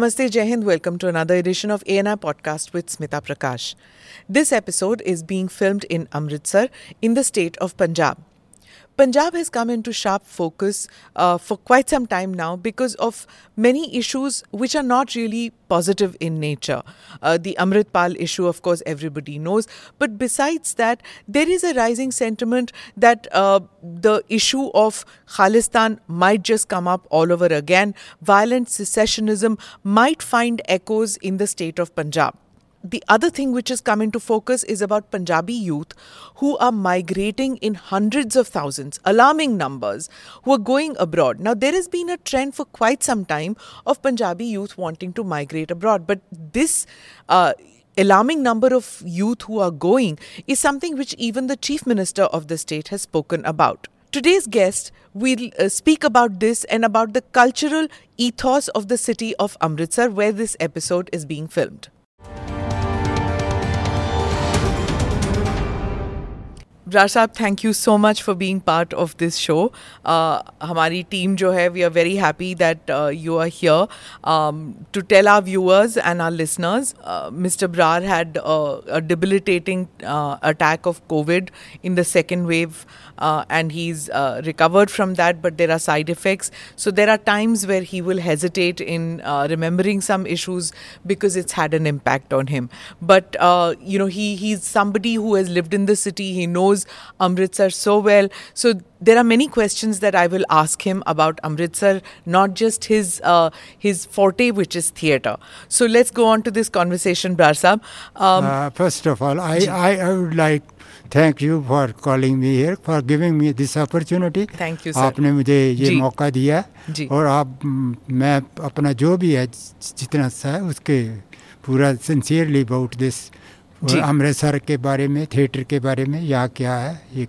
Namaste, Jai Hind. Welcome to another edition of ANI Podcast with Smita Prakash. This episode is being filmed in Amritsar in the state of Punjab. Punjab has come into sharp focus uh, for quite some time now because of many issues which are not really positive in nature. Uh, the Amritpal issue, of course, everybody knows. But besides that, there is a rising sentiment that uh, the issue of Khalistan might just come up all over again. Violent secessionism might find echoes in the state of Punjab the other thing which has come into focus is about Punjabi youth who are migrating in hundreds of thousands, alarming numbers, who are going abroad. Now, there has been a trend for quite some time of Punjabi youth wanting to migrate abroad, but this uh, alarming number of youth who are going is something which even the chief minister of the state has spoken about. Today's guest will uh, speak about this and about the cultural ethos of the city of Amritsar, where this episode is being filmed. Brar साहब thank you so much for being part of this show हमारी team जो है we are very happy that you are here to tell our viewers and our listeners mister Brar had a debilitating uh, attack of COVID in the second wave, uh, and he's uh, recovered from that, but there are side effects. So there are times where he will hesitate in uh, remembering some issues because it's had an impact on him. But uh, you know, he he's somebody who has lived in the city. He knows Amritsar so well. So there are many questions that I will ask him about Amritsar, not just his uh, his forte, which is theatre. So let's go on to this conversation, Brar Saab. Um, uh, first of all, I, I, I would like thank you for calling me here for giving me this opportunity thank you sir आपने मुझे ये मौका दिया और आप मैं अपना जो भी है जितना सा है उसके पूरा सिंसियरली अबाउट दिस अमृतसर के बारे में थिएटर के बारे में या क्या है ये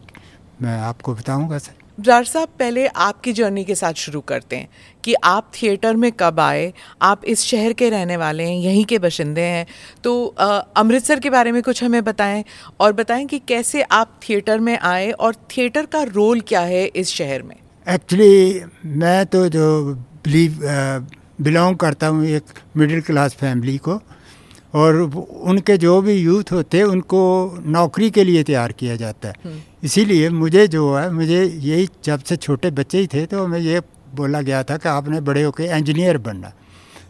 मैं आपको बताऊँगा सर। ब्रार साहब पहले आपकी जर्नी के साथ शुरू करते हैं कि आप थिएटर में कब आए आप इस शहर के रहने वाले हैं यहीं के बशिंदे हैं। तो अमृतसर के बारे में कुछ हमें बताएँ और बताएँ कि कैसे आप थिएटर में आए और थिएटर का रोल क्या है इस शहर में। एक्चुअली मैं तो जो बिलीव बिलोंग करता हूँ एक मिडिल क्लास फैमिली को और उनके जो भी यूथ होते उनको नौकरी के लिए तैयार किया जाता है हम्म। इसीलिए मुझे जो है मुझे यही जब से छोटे बच्चे ही थे तो हमें ये बोला गया था कि आपने बड़े होकर इंजीनियर बनना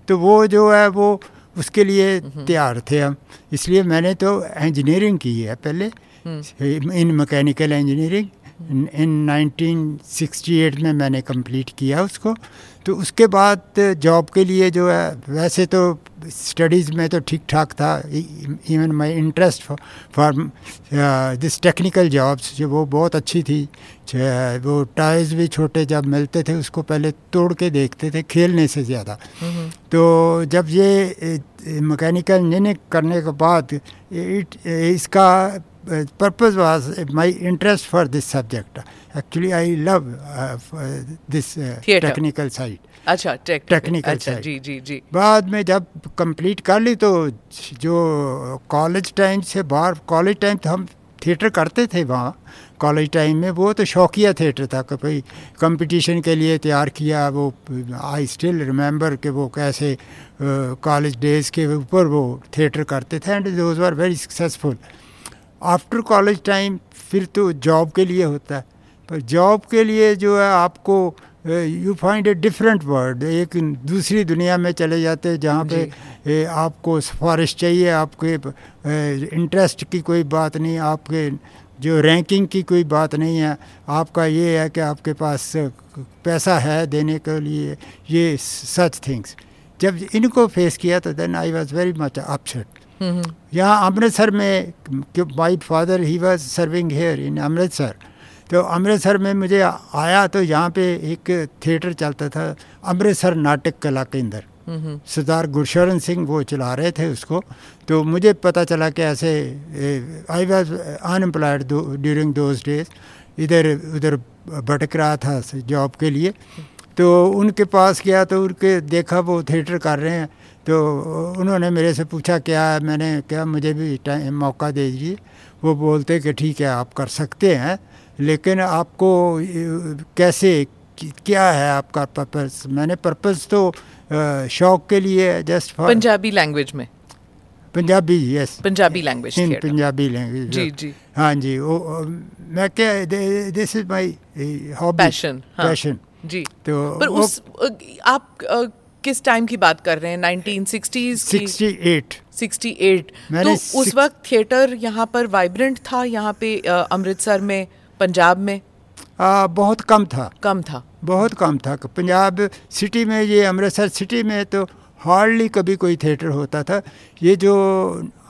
तो वो जो है वो उसके लिए हम्म। तैयार थे हम इसलिए मैंने तो इंजीनियरिंग की है पहले हम्म। इन मैकेनिकल इंजीनियरिंग इन 1968 में मैंने कंप्लीट किया उसको तो उसके बाद जॉब के लिए जो है वैसे तो स्टडीज़ में तो ठीक ठाक था even my interest for this technical jobs जो वो बहुत अच्छी थी। वो टायर्स भी छोटे जब मिलते थे उसको पहले तोड़ के देखते थे खेलने से ज़्यादा। तो जब ये मैकेनिकल इंजीनियरिंग करने के बाद इसका purpose was my interest for this subject. Actually, I love uh, this uh, technical side. अच्छा टेक्निकल अच्छा, जी जी जी. बाद में जब कंप्लीट कर ली तो जो कॉलेज टाइम से बाहर कॉलेज टाइम तो हम थिएटर करते थे वहाँ। कॉलेज टाइम में वो तो शौकिया थिएटर था कि भाई कंपटीशन के लिए तैयार किया वो आई स्टिल रिमेंबर कि वो कैसे कॉलेज डेज़ के ऊपर वो थिएटर करते थे। And those are very successful after college time फिर तो जॉब के लिए होता है। पर जॉब के लिए जो है आपको you find a different word एक दूसरी दुनिया में चले जाते हैं जहाँ पे ए, आपको सिफारिश चाहिए आपके इंटरेस्ट की कोई बात नहीं आपके जो रैंकिंग की कोई बात नहीं है आपका ये है कि आपके पास पैसा है देने के लिए ये सच थिंग्स जब इनको फेस किया तो then I was very much upset यहाँ अमृतसर में my father he was serving here in Amritsar. तो अमृतसर में मुझे आया तो यहाँ पे एक थिएटर चलता था अमृतसर नाटक कला केंद्र। सरदार गुरशरण सिंह वो चला रहे थे उसको। तो मुझे पता चला कि ऐसे I was unemployed during those days इधर उधर भटक रहा था जॉब के लिए। तो उनके पास गया तो उनके देखा वो थिएटर कर रहे हैं। तो उन्होंने मेरे से पूछा क्या है मैंने क्या मुझे भी टाइम मौका दे दीजिए? वो बोलते कि ठीक है आप कर सकते हैं लेकिन आपको कैसे क्या है आपका पर्पस मैंने पर्पस तो शौक के लिए जस्ट फॉर पंजाबी लैंग्वेज में। Punjabi yes Punjabi language in Punjabi language जी जी। हाँ जी वो मैं क्या this is my hobby passion passion जी। तो पर उस आप किस टाइम की बात कर रहे हैं? 1960s की 68 68 मैंने तो उस वक्त थिएटर यहाँ पर वाइब्रेंट था यहाँ पे अमृतसर में पंजाब में? आ, बहुत कम था। कम था। बहुत कम था। पंजाब सिटी में ये अमृतसर सिटी में तो हार्डली कभी कोई थिएटर होता था। ये जो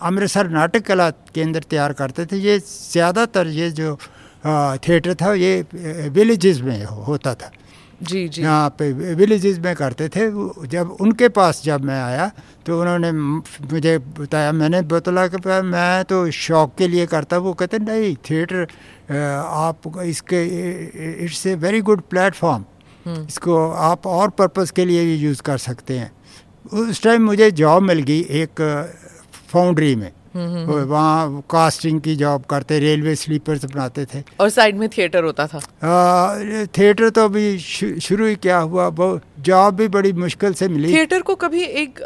अमृतसर नाटक कला केंद्र तैयार करते थे ये ज़्यादातर ये जो थिएटर था ये विलेजेस में हो- होता था। जी जी। यहाँ पे विलेजेस में करते थे। जब उनके पास जब मैं आया तो उन्होंने मुझे बताया मैंने बतला कि मैं तो शौक के लिए करता वो कहते नहीं थिएटर आप इसके it's a very good platform इसको आप और पर्पस के लिए भी यूज़ कर सकते हैं। उस टाइम मुझे जॉब मिल गई एक फाउंड्री में। वहाँ कास्टिंग की जॉब करते रेलवे स्लीपर्स बनाते थे। और साइड में थिएटर होता था? आ, थिएटर तो अभी शुरू ही क्या हुआ जॉब भी बड़ी मुश्किल से मिली। थिएटर को कभी एक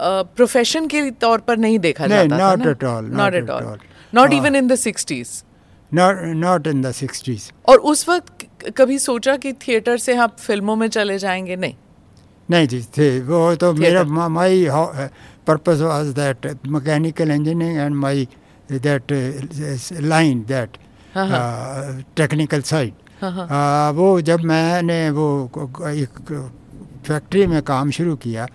प्रोफेशन के तौर पर नहीं देखा नहीं, जाता not at all, not at all not हाँ। Even in the 60s not not in the sixties और उस वक्त कभी सोचा कि थिएटर से आप फ़िल्मों में चले जाएँगे? नहीं। नहीं जी थे वो तो मेरा my purpose was that mechanical engineering and my that line that. Technical side. वो जब मैंने वो एक फैक्ट्री में काम शुरू किया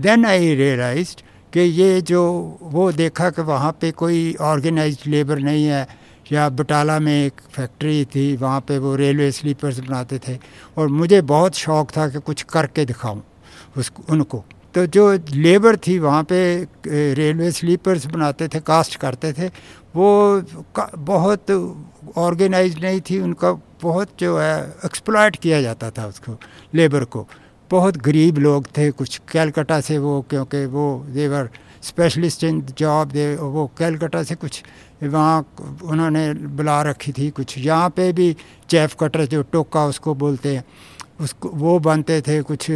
देन आई रियलाइज़ कि ये जो वो देखा कि वहाँ पे कोई ऑर्गेनाइज्ड लेबर नहीं है या बटाला में एक फैक्ट्री थी, वहाँ पे वो रेलवे स्लीपर्स बनाते थे। और मुझे बहुत शौक था कि कुछ करके दिखाऊँ उस, उनको। तो जो लेबर थी, वहाँ पे रेलवे स्लीपर्स बनाते थे, कास्ट करते थे, वो बहुत ऑर्गेनाइज नहीं थी, उनका बहुत जो है एक्सप्लॉयट किया जाता था उसको, लेबर को। बहुत गरीब लोग थे, कुछ कैलकटा से वो, क्योंकि वो देवर स्पेशलिस्ट इन जॉब दे वो कैलकटा से कुछ वहाँ उन्होंने बुला रखी थी कुछ। यहाँ पे भी चैफ कटर जो टोका उसको बोलते हैं, उसको वो बनते थे कुछ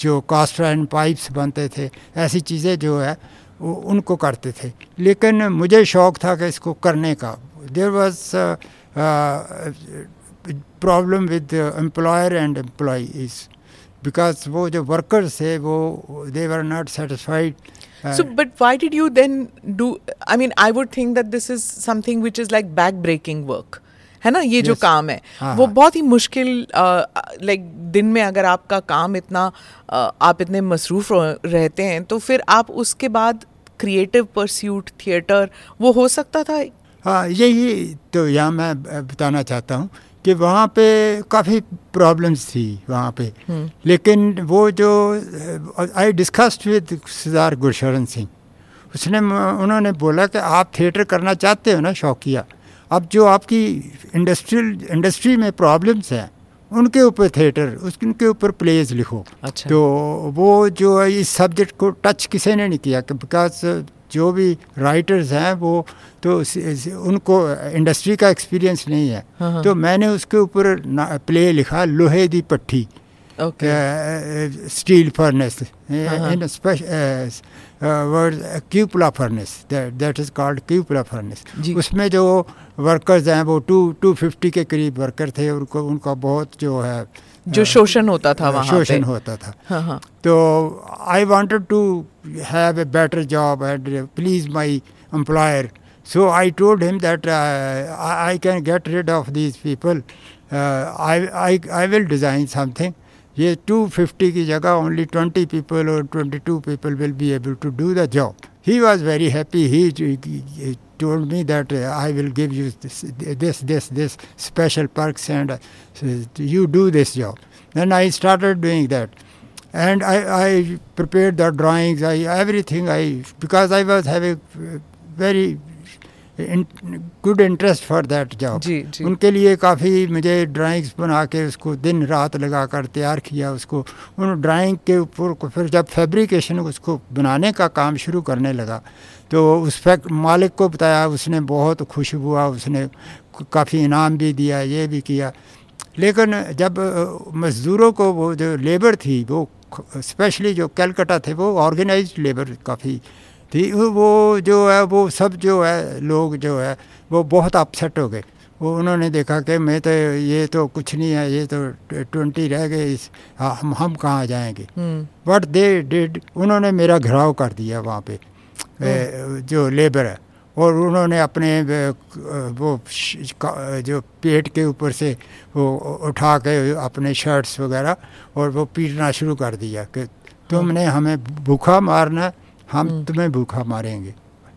जो कास्ट आयरन पाइप्स बनते थे, ऐसी चीज़ें जो है, वो उनको करते थे। लेकिन मुझे शौक था कि इसको करने का। There was problem with employer and employees because वो जो वर्कर्स थे, वो they were not satisfied So, but why did you then do? I mean, I would think that this is something which is like back-breaking work. है ना ये जो काम है हाँ, वो हाँ। बहुत ही मुश्किल लाइक दिन में अगर आपका काम इतना अ, आप इतने मसरूफ रहते हैं तो फिर आप उसके बाद क्रिएटिव परस्यूट थिएटर वो हो सकता था हाँ यही तो यहाँ मैं बताना चाहता हूँ कि वहाँ पे काफ़ी प्रॉब्लम्स थी वहाँ पे। लेकिन वो जो I discussed with Sardar Gursharan Singh उसने उन्होंने बोला कि आप थिएटर करना चाहते हो ना शौकिया? अब जो आपकी इंडस्ट्रियल इंडस्ट्री में प्रॉब्लम्स हैं उनके ऊपर थिएटर उनके ऊपर प्लेज लिखो। अच्छा। तो वो जो इस सब्जेक्ट को टच किसी ने नहीं किया बिकॉज़ जो भी राइटर्स हैं वो तो उनको इंडस्ट्री का एक्सपीरियंस नहीं है। हाँ, हाँ। तो मैंने उसके ऊपर प्ले लिखा लोहे दी पट्टी। ओके स्टील फर्नेस हाँ, in word cupola furnace that is called cupola furnace उसमें जो वर्कर्स हैं वो टू टू फिफ्टी के करीब वर्कर थे उनको उनका बहुत जो है जो शोषण होता था वहाँ शोषण होता था। हाँ हाँ। तो I wanted to have a better job and please my employer so I told him that I can get rid of these people I I I will design something ये 250 की जगह ओनली 20 पीपल और 22 people will be able to do the job he was very happy he told me that uh, I will give you this, this, this, this special perks and uh, you do this job. Then I started doing that. And I, I prepared the drawings, I, everything. I Because I was having uh, very in, good interest for that job. जी जी उनके लिए काफ़ी मुझे drawings बना के उसको दिन रात लगा कर तैयार किया उसको उन ड्राइंग के ऊपर फिर जब फैब्रिकेशन उसको बनाने का काम शुरू करने लगा तो उस फैक्ट मालिक को बताया उसने बहुत खुश हुआ उसने काफ़ी इनाम भी दिया ये भी किया। लेकिन जब मज़दूरों को वो जो लेबर थी वो स्पेशली जो कलकत्ता थे वो ऑर्गेनाइज लेबर काफ़ी थी वो जो है वो सब जो है लोग जो है वो बहुत अपसेट हो गए। वो उन्होंने देखा कि मैं तो ये तो कुछ नहीं है ये तो ट्वेंटी रह गए इस हम हम कहाँ जाएँगे? बट दे डिड उन्होंने मेरा घराव कर दिया वहाँ पे। जो लेबर है और उन्होंने अपने वो जो पेट के ऊपर से वो उठा के अपने शर्ट्स वगैरह और वो पीटना शुरू कर दिया कि तुमने हाँ। हमें भूखा मारना हम हम्म। तुम्हें भूखा मारेंगे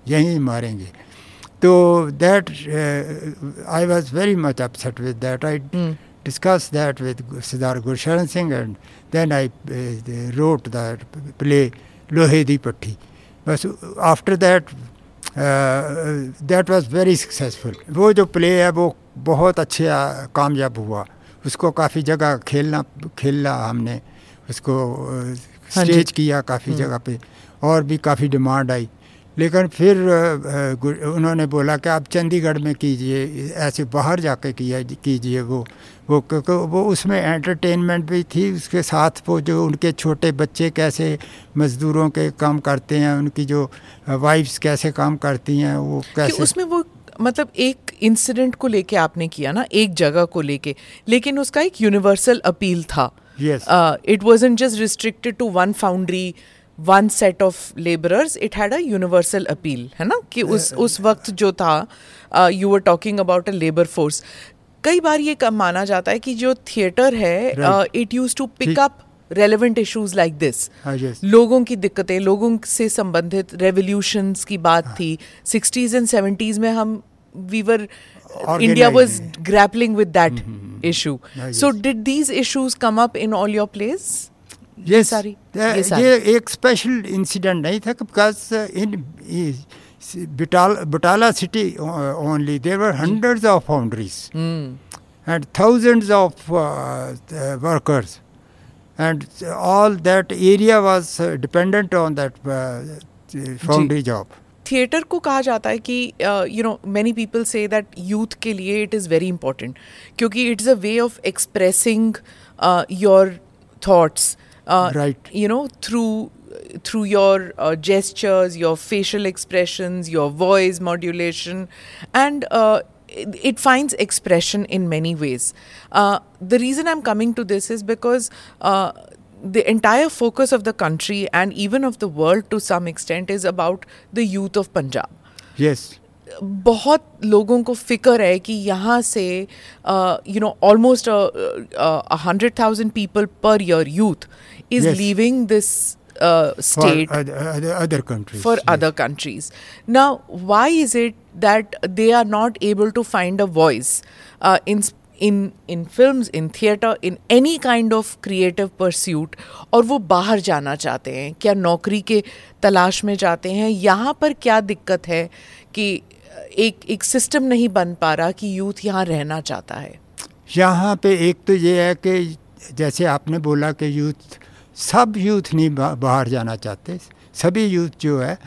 यहीं मारेंगे। तो that I was very much upset with that I discuss that with Siddharth Gursharan Singh and then I wrote that play Lohe Di Patti But after that that was very successful वो जो play है वो बहुत अच्छे कामयाब हुआ। उसको काफ़ी जगह खेलना खेलना हमने। उसको स्टेज किया काफ़ी जगह पे। और भी काफ़ी डिमांड आई। लेकिन फिर उन्होंने बोला कि आप चंडीगढ़ में कीजिए ऐसे बाहर जाके किया कीजिए वो। वो क्योंकि वो उसमें एंटरटेनमेंट भी थी उसके साथ वो जो उनके छोटे बच्चे कैसे मज़दूरों के काम करते हैं उनकी जो वाइफ्स कैसे काम करती हैं वो कैसे उसमें वो मतलब एक इंसिडेंट को लेके आपने किया ना एक जगह को लेके लेकिन उसका एक यूनिवर्सल अपील था। It was just restricted to one foundry one set of labourers it had a universal appeal है ना? कि उस उस वक्त जो था you were talking about a labour force कई बार ये कम माना जाता है कि जो थिएटर है it used to pick up relevant issues like this लोगों की दिक्कतें लोगों से संबंधित रेवोल्यूशंस की बात हाँ. थी। सिक्सटीज एंड सेवेंटीज में हम we were India was grappling with that issue so did these issues come up in all your place ये सारी ये एक स्पेशल इंसिडेंट नहीं था because in Batala city only there were hundreds of foundries mm. and thousands of uh, workers and all that area was dependent on that uh, foundry job theatre को कहा जाता है कि you know many people say that youth के लिए it is very important क्योंकि it's a way of expressing your thoughts uh, right you know through through your uh, gestures your facial expressions your voice modulation and uh, it, it, finds expression in many ways uh, the reason i'm coming to this is because uh, the entire focus of the country and even of the world to some extent is about the youth of punjab yes बहुत लोगों को फिक्र है कि यहाँ से you know almost hundred thousand people per year youth is yes. leaving this uh, state for other, other countries. For yes. other countries. Now, why is it that they are not able to find a voice uh, in in in films, in theatre, in any kind of creative pursuit और वो बाहर जाना चाहते हैं क्या नौकरी के तलाश में जाते हैं यहाँ पर क्या दिक्कत है कि एक एक सिस्टम नहीं बन पा रहा कि यूथ यहाँ रहना चाहता है यहाँ पे एक तो ये है कि जैसे आपने बोला कि यूथ सब यूथ नहीं बाहर जाना चाहते। सभी यूथ जो है,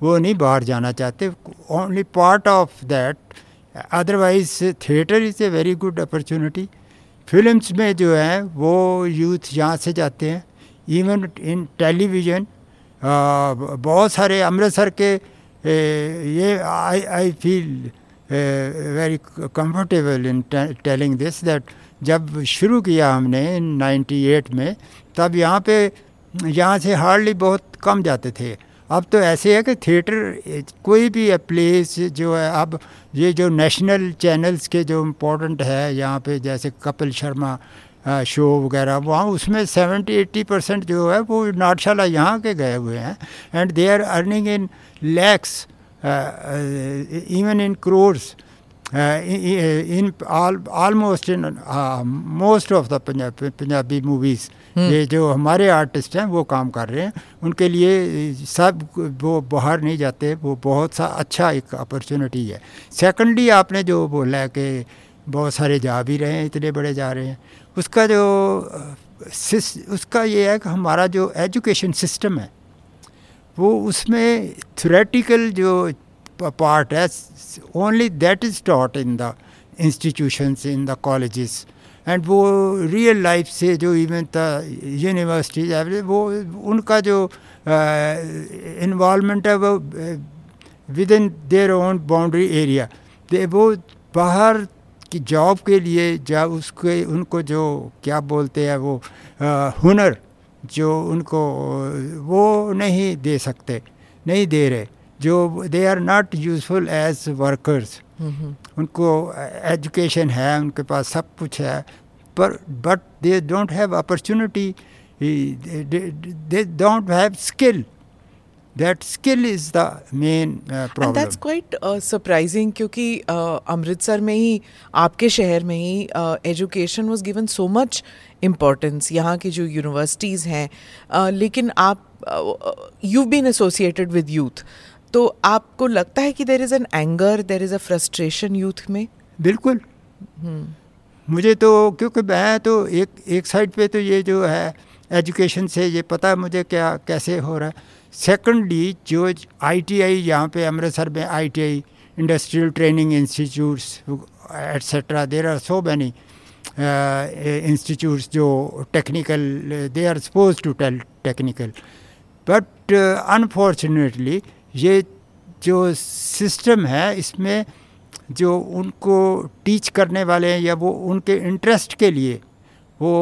वो नहीं बाहर जाना चाहते। Only part of that otherwise theatre is a very good opportunity films में जो है, वो यूथ यहाँ से जाते हैं। इवन इन टेलीविज़न बहुत सारे अमृतसर के ये I I feel very comfortable in telling this that जब शुरू किया हमने 98 में, तब यहाँ पे, यहाँ से हार्डली बहुत कम जाते थे। अब तो ऐसे है कि थिएटर कोई भी प्लेस जो है, अब ये जो नेशनल चैनल्स के जो इम्पोर्टेंट है, यहाँ पे जैसे कपिल शर्मा शो वगैरह, वहाँ उसमें सेवेंटी एट्टी परसेंट जो है, वो नाटशाला यहाँ के गए हुए हैं। And they are earning in lakhs even in crores in almost in most of the Punjabi movies ये जो हमारे आर्टिस्ट हैं वो काम कर रहे हैं। उनके लिए सब वो बाहर नहीं जाते वो बहुत सा अच्छा एक अपॉर्चुनिटी है। सेकेंडली आपने जो बोला है कि बहुत सारे जा भी रहे हैं इतने बड़े जा रहे हैं। उसका जो उसका ये है कि हमारा जो एजुकेशन सिस्टम है वो उसमें थ्रेटिकल जो पार्ट है only that is taught in the institutions in the colleges and वो रियल लाइफ से जो इवन यूनिवर्सिटीज वो, उनका जो इन्वॉलमेंट है वो with in their own boundary area वो बाहर की जॉब के लिए जब उसके, उनको जो क्या बोलते हैं वो हुनर जो उनको वो नहीं दे सकते, नहीं दे रहे। जो they are not useful as workers उनको एजुकेशन है उनके पास सब कुछ है पर but they don't have opportunity they don't have skill that skill is the main uh, problem. And that's quite uh, surprising क्योंकि अमृतसर में ही आपके शहर में ही education was given so much importance यहाँ की जो यूनिवर्सिटीज़ हैं uh, लेकिन आप you been associated with youth तो आपको लगता है कि there is an anger there is a frustration youth में? बिल्कुल। hmm. मुझे तो क्योंकि मैं तो एक एक साइड पे तो ये जो है एजुकेशन से ये पता है मुझे क्या कैसे हो रहा है। सेकेंडली जो आईटीआई यहाँ पे अमृतसर में ITI industrial training institutes etcetera there are so many institutes जो technical they are suppose to tell technical but unfortunately ये जो सिस्टम है इसमें जो उनको टीच करने वाले हैं या वो उनके इंटरेस्ट के लिए वो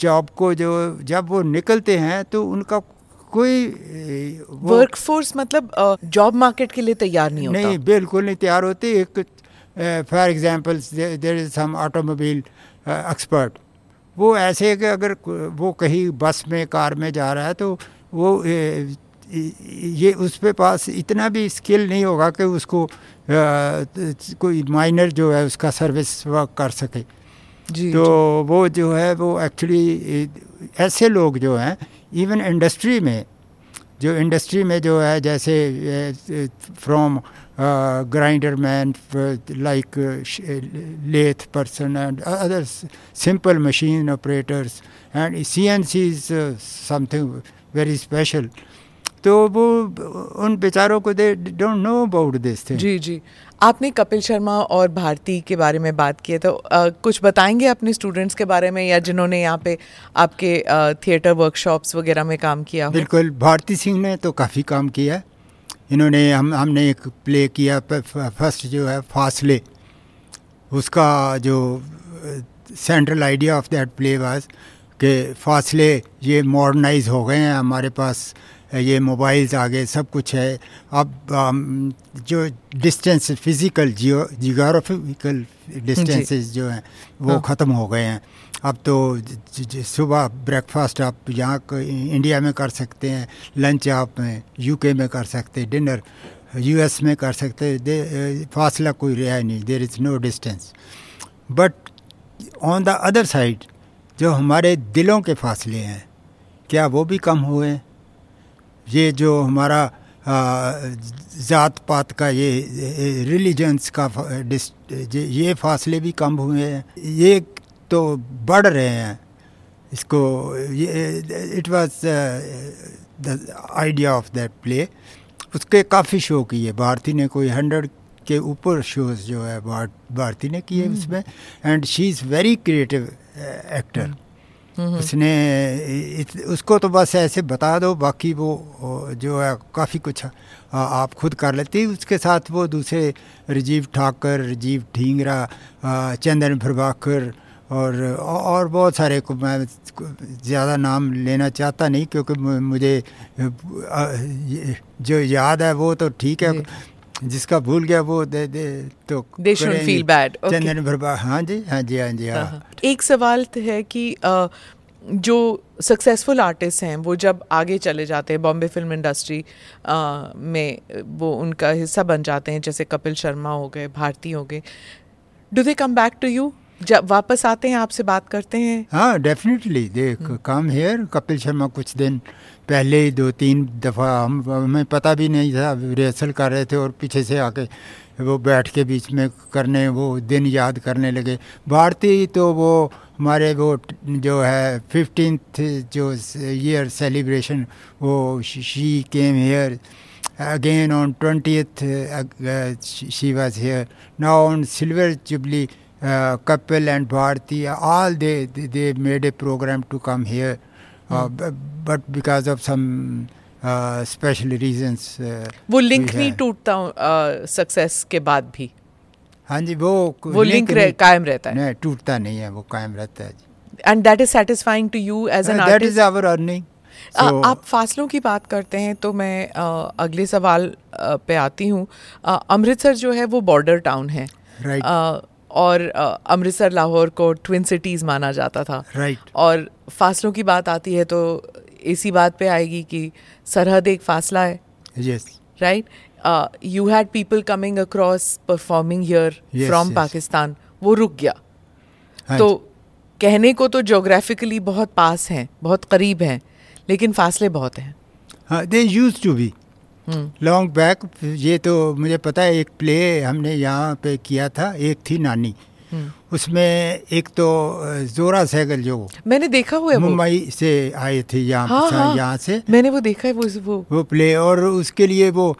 जॉब को जो जब वो निकलते हैं तो उनका कोई वर्कफोर्स मतलब जॉब मार्केट के लिए तैयार नहीं होता। नहीं बिल्कुल नहीं तैयार होते। एक for example there is some automobile expert वो ऐसे कि अगर वो कहीं बस में कार में जा रहा है तो वो ये उस पे पास इतना भी स्किल नहीं होगा कि उसको आ, कोई माइनर जो है उसका सर्विस वर्क कर सके जी, तो जी. वो जो है वो एक्चुअली ऐसे लोग जो हैं इवन इंडस्ट्री में जो इंडस्ट्री में जो है जैसे from grinder man like lathe person and other simple machine operators and C N C is something very special तो वो उन बेचारों को they don't know about this thing जी जी। आपने कपिल शर्मा और भारती के बारे में बात की है तो आ, कुछ बताएँगे अपने स्टूडेंट्स के बारे में या जिन्होंने यहाँ पे आपके थिएटर वर्कशॉप्स वगैरह में काम किया बिल्कुल भारती सिंह ने तो काफ़ी काम किया। इन्होंने हम हमने एक प्ले किया फ़र्स्ट जो है फासले। उसका जो central idea of that play was कि फासले ये मॉडर्नाइज हो गए हैं हमारे पास ये मोबाइल्स आ गए सब कुछ है। अब जो distance physical geo geographical distances जो। हैं वो हाँ। ख़त्म हो गए हैं। अब तो सुबह ब्रेकफास्ट आप यहाँ इंडिया में कर सकते हैं लंच आप यूके में कर सकते हैं डिनर यूएस में कर सकते हैं। फासला कोई रहा नहीं there is no distance but on the other side जो हमारे दिलों के फासले हैं क्या वो भी कम हुए? हैं ये जो हमारा ज़ात पात का ये रिलीजन्स का ये फासले भी कम हुए हैं। ये तो बढ़ रहे हैं। इसको ये it was the idea of that play उसके काफ़ी शो किए। भारती ने कोई हंड्रेड के ऊपर शोज़ जो है भारती ने किए हम्म। उसमें। And she is very creative actor उसने उसको तो बस ऐसे बता दो बाकी वो जो है काफ़ी कुछ आप खुद कर लेती उसके साथ वो दूसरे राजीव ठाकर राजीव ढींगरा चंदन प्रभाकर और और बहुत सारे को मैं ज़्यादा नाम लेना चाहता नहीं क्योंकि मुझे जो याद है वो तो ठीक है। जिसका भूल गया वो दे दे तो फील बैड चंदन भरबा हाँ जी हाँ जी हाँ जी हाँ, हाँ एक सवाल तो है कि जो सक्सेसफुल आर्टिस्ट हैं वो जब आगे चले जाते हैं बॉम्बे फ़िल्म इंडस्ट्री में वो उनका हिस्सा बन जाते हैं जैसे कपिल शर्मा हो गए भारती हो गए do they come back to you जब वापस आते हैं आपसे बात करते हैं? हाँ डेफिनेटली देख कम हेयर कपिल शर्मा कुछ दिन पहले ही दो तीन दफ़ा हम हमें पता भी नहीं था रिहर्सल कर रहे थे और पीछे से आके वो बैठ के बीच में करने वो दिन याद करने लगे। भारती तो वो हमारे वो जो है फिफ्टीन जो ईयर सेलिब्रेशन वो she came here again on twenty she was here now on silver jubilee Bharti, all they, they they made a program to come here, uh, Hmm. but because of some uh, special. Uh, वो link नहीं टूटता success के बाद भी हाँ जी वो वो लिंक नहीं- कायम रहता है नहीं टूटता नहीं है वो कायम रहता है and that is satisfying to you as an that is our earning आप फासलों की बात करते हैं तो मैं अ, अगले सवाल अ, पे आती हूँ अमृतसर जो है वो बॉर्डर टाउन है Right. और अमृतसर लाहौर को ट्विन सिटीज़ माना जाता था। Right right. और फासलों की बात आती है तो इसी बात पे आएगी कि सरहद एक फासला है। Yes right you had people coming across performing here from Pakistan. वो रुक गया। हाँ तो कहने को तो जोग्राफिकली बहुत पास हैं बहुत करीब हैं लेकिन फासले बहुत हैं। They use to be long back ये तो मुझे पता है एक प्ले हमने यहाँ पे किया था एक थी नानी। उसमें एक तो जोरा सहगल जो मैंने देखा हुआ है मुंबई से आए थे यहाँ हाँ, हाँ। यहाँ से मैंने वो देखा है वो वो वो प्ले और उसके लिए वो अ,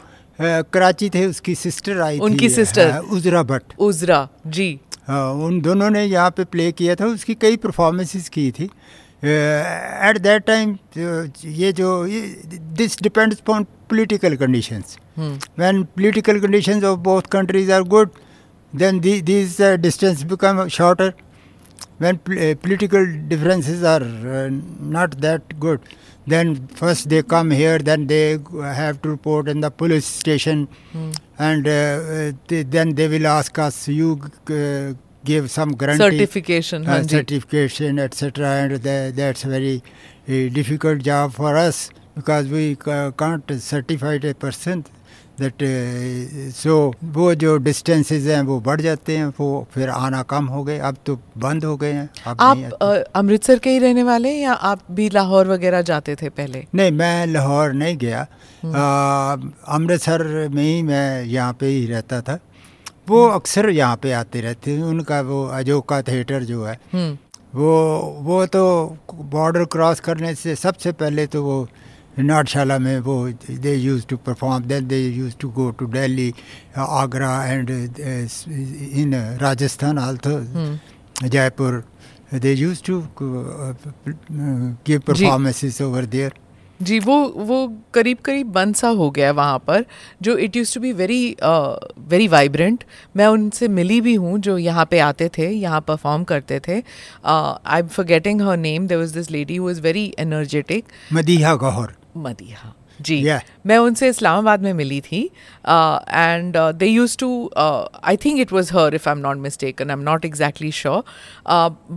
कराची थे उसकी सिस्टर आई थी उनकी sister। हाँ, उजरा भट्ट उजरा जी हाँ, उन दोनों ने यहाँ पे प्ले किया था उसकी कई परफॉर्मेंसेस की थी एट दैट टाइम ये जो this depends upon political conditions. Hmm. When political conditions of both countries are good, then the, these uh, distance become shorter. When pl- uh, political differences are uh, not that good, then first they come here, then they have to report in the police station, hmm. and uh, then they will ask us, you uh, give some guarantee certification uh, certification etc and that's a very uh, difficult job for us because we ca- can't certify a person. That uh, so वो जो distances हैं वो बढ़ जाते हैं वो फिर आना कम हो गए अब तो बंद हो गए हैं अब आप अमृतसर के ही रहने वाले हैं या आप भी लाहौर वगैरह जाते थे पहले? नहीं मैं लाहौर नहीं गया। अमृतसर में ही मैं यहाँ पे ही रहता था। वो अक्सर यहाँ पे आते रहते हैं उनका वो अजोका थिएटर जो है हम्म। वो वो तो बॉर्डर क्रॉस करने से सबसे पहले तो वो नाटशाला में वो they use to perform then they use to go to Delhi Agra and in Rajasthan also Jaipur they use to give performances over there जी वो वो करीब करीब बंद सा हो गया वहाँ पर जो it use to be very very vibrant मैं उनसे मिली भी हूँ जो यहाँ पे आते थे यहाँ परफॉर्म करते थे. I am forgetting her name there was this lady who is very energetic Madiha Gauhar Madiha. Ji Yeah. मैं उनसे इस्लामाबाद में मिली थी and they use to I think it was her if I am not mistaken I am not exactly sure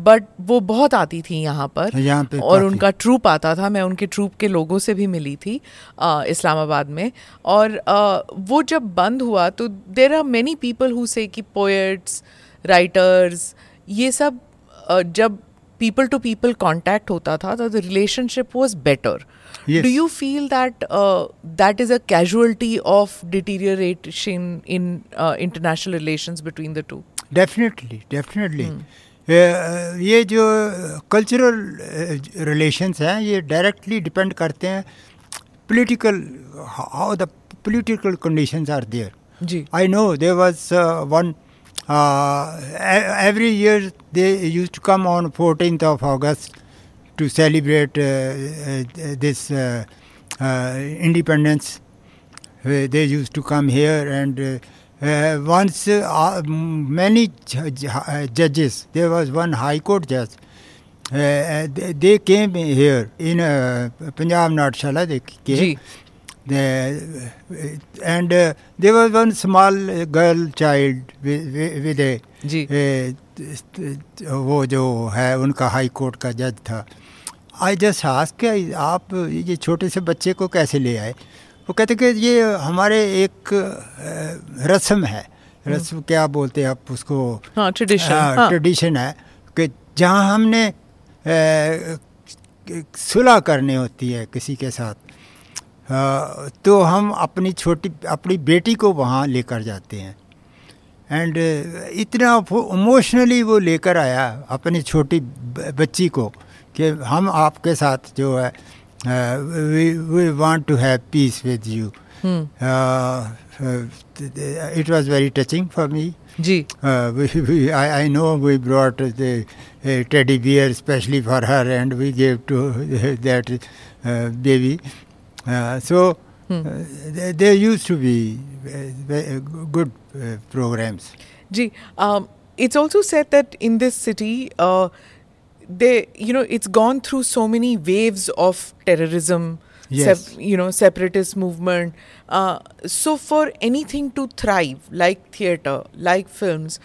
but वो बहुत आती थी यहाँ पर यहाँ पे और उनका ट्रूप आता था। मैं उनके ट्रूप के लोगों से भी मिली थी uh, इस्लामाबाद में। और uh, वो जब बंद हुआ तो there are many people who say कि पोएट्स राइटर्स ये सब uh, जब पीपल टू पीपल कांटेक्ट होता था तो the relationship was better Yes. do you feel that uh, that is a casualty of deterioration in uh, international relations between the two definitely definitely ये जो cultural relations हैं ये directly depend करते हैं political how the political conditions are there ji I know there was uh, one. Uh, e- every year they used to come on 14th of August to celebrate uh, uh, this uh, uh, independence. Uh, they used to come here and uh, uh, once uh, many uh, judges. There was one High Court judge. Uh, they, they came here in uh, Punjab Natshala. They came. जी The, and uh, there was one small uh, girl child with, with, a वो जो है उनका high court का जज था आई just ask क्या आप ये छोटे से बच्चे को कैसे ले आए? वो कहते कि ये हमारे एक रस्म है। रस्म क्या बोलते हैं आप उसको? हाँ ट्रेडिशन हाँ, ट्रेडिशन है कि जहाँ हमने सुलह करनी होती है किसी के साथ तो हम अपनी छोटी अपनी बेटी को वहाँ लेकर जाते हैं। एंड इतना इमोशनली वो लेकर आया अपनी छोटी बच्ची को। कि हम आपके साथ जो है we want to have peace with you it was very touching for me ji. I I know we brought teddy bear specially for her and we gave to that baby so they use to be good programs ji it's also set that in this city they, you know, it's gone through so many waves of terrorism, Yes. you know, separatist movement. Uh, so for anything to thrive, like theater, like films,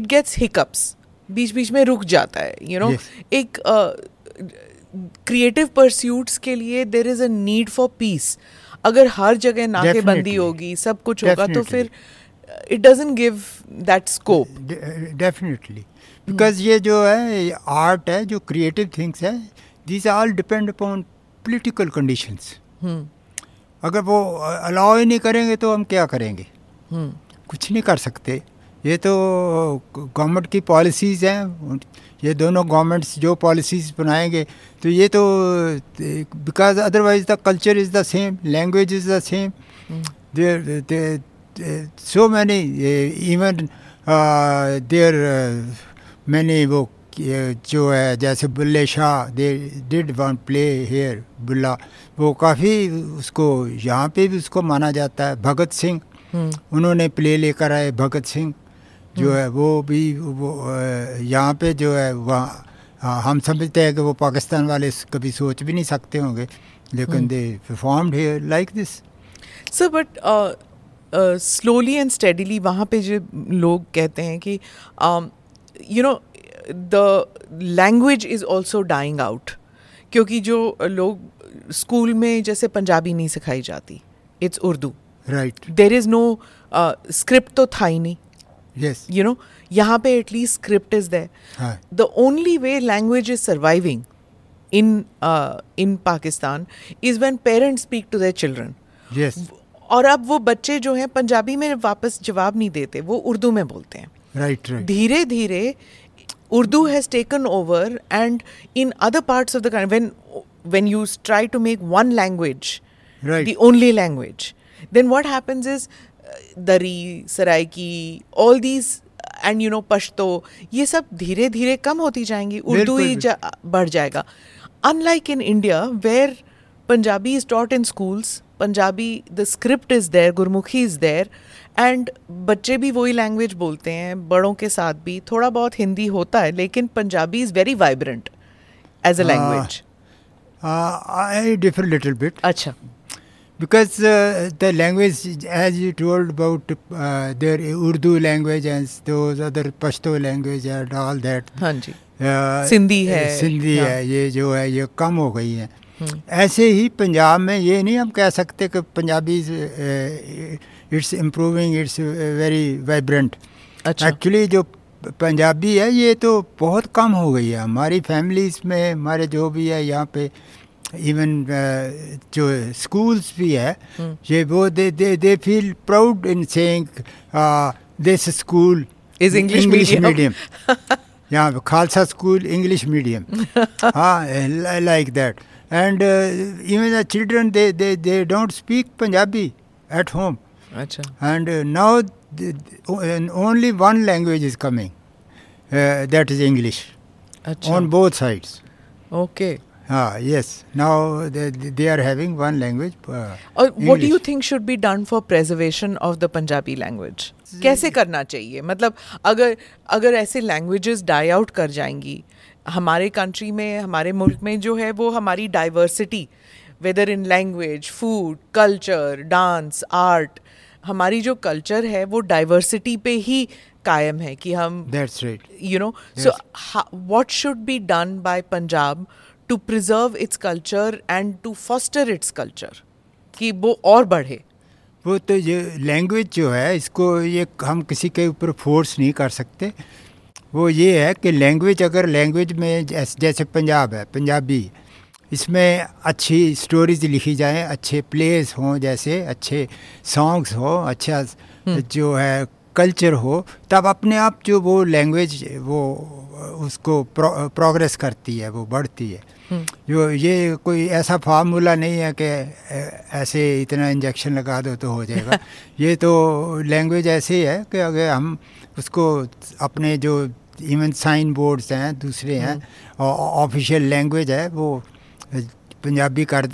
it gets hiccups. बीच बीच में रुक जाता है you know Yes. एक creative pursuits के लिए there is a need for peace अगर हर जगह नाकेबंदी Definitely. होगी सब कुछ होगा तो Definitely. फिर it doesn't give that scope definitely because ये जो है आर्ट है जो क्रिएटिव थिंग्स है these all depend upon political conditions अगर वो अलाउ ही नहीं करेंगे तो हम क्या करेंगे? कुछ नहीं कर सकते। ये तो गवर्नमेंट की पॉलिसीज़ हैं ये दोनों गवर्नमेंट्स जो पॉलिसीज़ बनाएँगे तो ये तो because otherwise the culture is the same language is the same there so many even there मैंने वो जो है जैसे Bulleh Shah they did one play here Bulla. वो काफ़ी उसको यहाँ पे भी उसको माना जाता है भगत सिंह। उन्होंने प्ले लेकर आए भगत सिंह। जो है वो भी वो यहाँ पे जो है वहाँ हाँ, हम समझते हैं कि वो पाकिस्तान वाले कभी सोच भी नहीं सकते होंगे लेकिन they performed here like this sir but slowly and steadily वहाँ पे जो लोग कहते हैं कि you know the language is also dying out क्योंकि जो लोग स्कूल में जैसे पंजाबी नहीं सिखाई जाती it's Urdu. Right there is no script तो था ही नहीं। यस you know यहाँ पे at least script is the only way language is surviving in uh, in Pakistan is when parents speak to their children. Yes और अब वो बच्चे जो हैं पंजाबी में वापस जवाब नहीं देते वो उर्दू में बोलते हैं। राइट राइट धीरे धीरे Urdu has taken over and in other part of than when when you try to make one language the only language then what happens is Dari Saraiki all these and you know Pashto ये सब धीरे धीरे कम होती जाएँगी उर्दू ही जा, बढ़ जाएगा। Unlike in India where Punjabi is taught in schools Punjabi the script is there Gurmukhi is there and बच्चे भी वही लैंग्वेज बोलते हैं बड़ों के साथ भी। थोड़ा बहुत हिंदी होता है लेकिन Punjabi is very vibrant as a language I differ little bit अच्छा। Because the language as you told about there Urdu language and other Pashto language and all that हाँ जी। uh, सिंधी है uh, सिंधी हाँ। है। ये जो है ये कम हो गई है। हम्म। ऐसे ही पंजाब में ये नहीं हम कह सकते कि Punjabi uh, it's improving it's very vibrant actually जो पंजाबी है ये तो बहुत कम हो गई है। हमारी फैमिलीज़ में हमारे जो भी है यहाँ पे इवन जो स्कूल्स भी है ये वो they they they feel proud in saying this school is English. Medium यहाँ पे खालसा स्कूल इंग्लिश मीडियम हाँ like that and even the children they they they don't speak Punjabi at home अच्छा। And uh, now the, only one language is coming uh, that is english. अच्छा। On both sides. Okay ah yes. Now they, they are having one language uh, और what do you English. Think should be done for preservation of the Punjabi language कैसे करना चाहिए? मतलब अगर अगर ऐसे languages die out कर जाएँगी हमारे कंट्री में हमारे मुल्क में जो है वो हमारी diversity whether in language food culture dance art हमारी जो कल्चर है वो डाइवर्सिटी पे ही कायम है कि हम right. You know? So ho- what should be done by punjab to preserve its culture and to foster its culture? कि वो और बढ़े। वो तो ये लैंग्वेज जो है इसको ये हम किसी के ऊपर फोर्स नहीं कर सकते। वो ये है कि लैंग्वेज अगर लैंग्वेज में जैसे जैसे पंजाब है पंजाबी इसमें अच्छी स्टोरीज लिखी जाएँ अच्छे प्लेस हों जैसे अच्छे सॉन्ग्स हो अच्छा जो है कल्चर हो तब अपने आप जो वो लैंग्वेज वो उसको प्रो, प्रोग्रेस करती है वो बढ़ती है। जो ये कोई ऐसा फार्मूला नहीं है कि ऐसे इतना इंजेक्शन लगा दो तो हो जाएगा। ये तो लैंग्वेज ऐसे ही है कि अगर हम उसको अपने जो इवन साइन बोर्ड्स हैं दूसरे हैं और ऑफिशियल लैंग्वेज है वो पंजाबी कर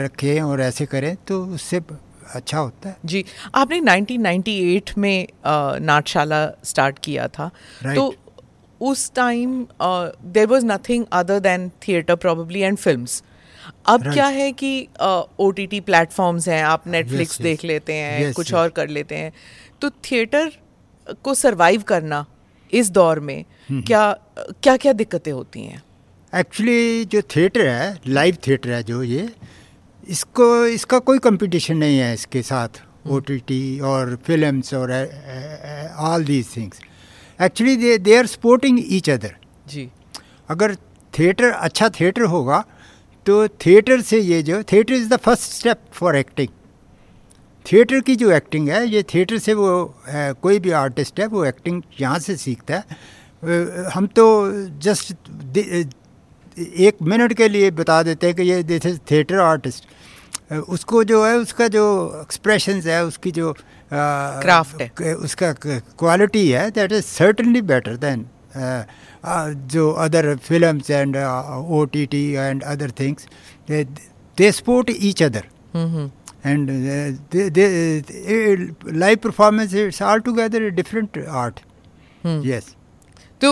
रखें और ऐसे करें तो उससे अच्छा होता है जी आपने 1998 में नाटशाला स्टार्ट किया था right. तो उस time there was nothing other than theatre probably and film अब right. क्या है कि ओ टी टी प्लेटफॉर्म्स हैं आप नेटफ्लिक्स yes, yes. देख लेते हैं yes, कुछ yes. और कर लेते हैं तो थिएटर को सरवाइव करना इस दौर में हम्म। क्या क्या क्या दिक्कतें होती हैं एक्चुअली जो थिएटर है लाइव थिएटर है जो ये इसको इसका कोई कंपटीशन नहीं है इसके साथ ओ टी टी और फिल्म्स और all these things actually they they are supporting each other जी। अगर थिएटर अच्छा थिएटर होगा तो थिएटर से ये जो theatre is the first step for acting theatre की जो एक्टिंग है ये थिएटर से वो है, कोई भी आर्टिस्ट है वो एक्टिंग यहाँ से सीखता है। हम तो जस्ट एक मिनट के लिए बता देते हैं कि ये दिस इज़ थिएटर आर्टिस्ट उसको जो है उसका जो एक्सप्रेशन है उसकी जो क्राफ्ट है। उसका क्वालिटी है that is certainly better than जो other films and O T T and other things they support each other and uh, they, they, uh, live different art altogether so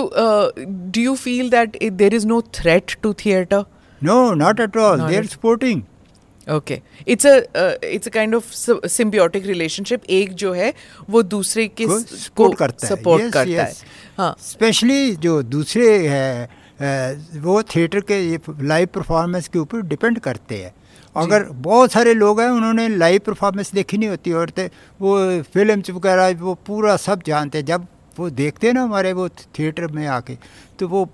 do you feel that it, there is no threat to theater? No not at all. Not they're supporting okay it's a it's a kind of symbiotic relationship एक जो है वो दूसरे के को करता है. Support yes, करता yes. है। हाँ स्पेशली जो दूसरे है वो थिएटर के लाइव परफॉर्मेंस के ऊपर डिपेंड करते हैं। अगर बहुत सारे लोग हैं उन्होंने लाइव परफॉर्मेंस देखी नहीं होती और वो फ़िल्म वगैरह वो पूरा सब जानते हैं। जब वो देखते ना हमारे वो थिएटर में आके तो वो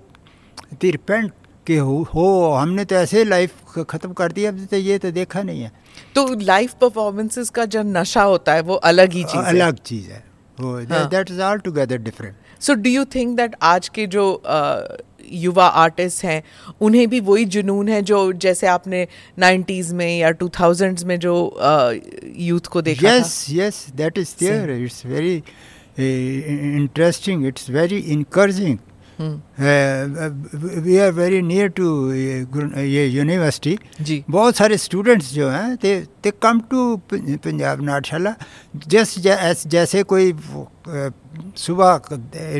रिपेंट कि हो, हो हमने तो ऐसे लाइफ ख़त्म कर दिया तो ये तो देखा नहीं है। तो लाइव परफॉर्मेंसेस का जो नशा होता है वो अलग ही चीज़ अलग चीज़ है। वो that is all together different so do you think that आज के जो uh, युवा आर्टिस्ट हैं उन्हें भी वही जुनून है जो जैसे आपने 90s में या 2000s में जो यूथ को देखा yes yes that is there it's very interesting it's very encouraging we are very near to ये यूनिवर्सिटी जी बहुत सारे स्टूडेंट्स जो हैं they they come to Punjab Natshala just जैसे कोई सुबह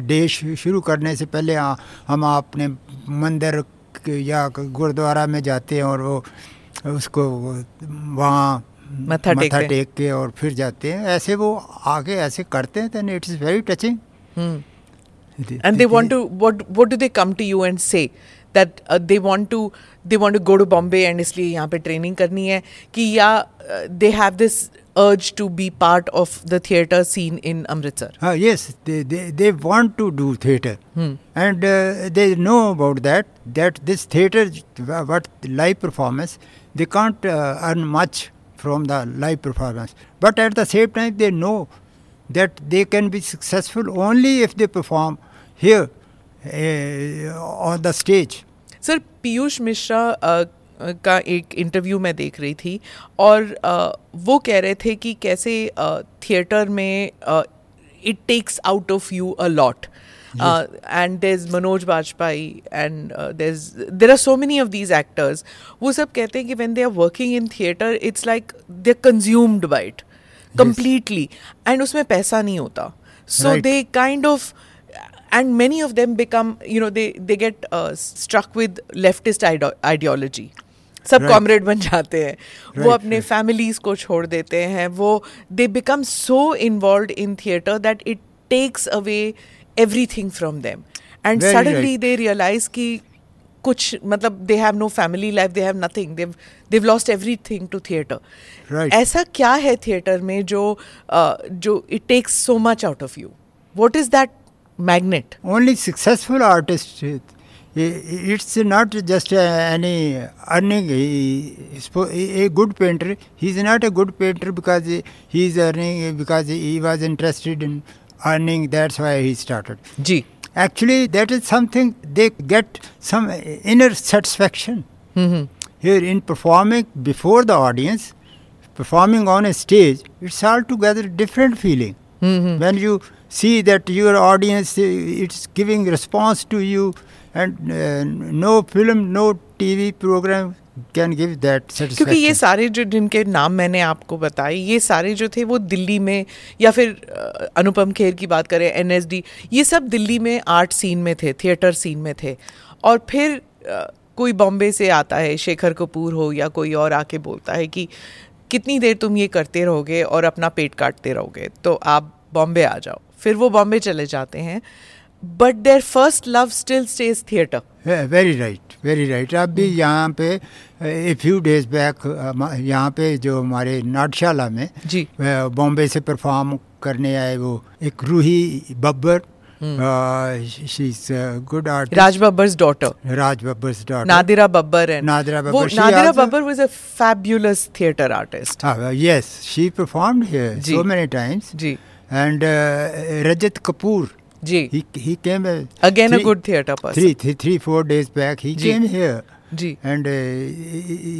डे शुरू करने से पहले आ, हम अपने मंदिर या गुरुद्वारा में जाते हैं और वो उसको वहाँ मथा मथा टेक के और फिर जाते हैं ऐसे वो आगे ऐसे करते हैं then it's very touching they want to what what do they come to you and say that uh, they want to they want to go to Bombay and इसलिए यहाँ पे ट्रेनिंग करनी है कि या they have this urge to be part of the theatre scene in Amritsar. Uh, yes, they, they, they want to do theatre. Hmm. And uh, they know about that, that this theatre, what live performance, they can't uh, earn much from the live performance. But at the same time, they know that they can be successful only if they perform here uh, on the stage. Sir Piyush Mishra का एक interview मैं देख रही थी और uh, वो कह रहे थे कि कैसे थिएटर uh, में it takes out of you a lot And there is Manoj Bajpayee and there there are so many of these actors वो सब कहते हैं कि when they are working in theatre it's like they consumed by it completely and उसमें पैसा नहीं होता so right. they kind of and many of them become you know they they get uh, struck with leftist ide- ideology सब comrade बन जाते हैं right, वो अपने फैमिलीज right. को छोड़ देते हैं वो they become so involve in theatre that it takes away everything from them and Very suddenly right. they realize ki kuch matlab they have no family life they have nothing they've they've lost everything to theater right aisa kya hai theater mein jo uh, jo it takes so much out of you what is that magnet only successful artist. it's not just any earning. A good painter, He's not a good painter because he's earning because he was interested in earning that's why he started. Ji. Actually that is something they get some inner satisfaction. Here, in performing before the audience, performing on a stage, it's altogether different feeling. When you see that your audience, uh, it's giving response to you, and uh, no film, no TV program can give that क्योंकि ये सारे जो जिनके नाम मैंने आपको बताए ये सारे जो थे वो दिल्ली में या फिर अनुपम खेर की बात करें एनएसडी ये सब दिल्ली में आर्ट सीन में थे थिएटर सीन में थे। और फिर कोई बॉम्बे से आता है शेखर कपूर हो या कोई और आके बोलता है कि कितनी देर तुम ये करते रहोगे और अपना पेट काटते रहोगे तो आप बॉम्बे आ जाओ। फिर वो बॉम्बे चले जाते हैं। But their first love still stage theatre very right very right अब भी यहाँ पे ए फ्यू डेज़ बैक यहाँ पे जो हमारे नाटशाला में जी। बॉम्बे से परफॉर्म करने आए वो एक Ruhi Babbar good artist Raj Babbar's daughter Raj Babbar's daughter Nadira Babbar and Nadira वो Babbar, she Nadira also- Babbar was a fabulous theater artist yes she performed here जी. so many times जी। And uh, Rajat Kapoor ji he he came uh, again three, a good theater person three, three three four days back he जी. came here जी and uh,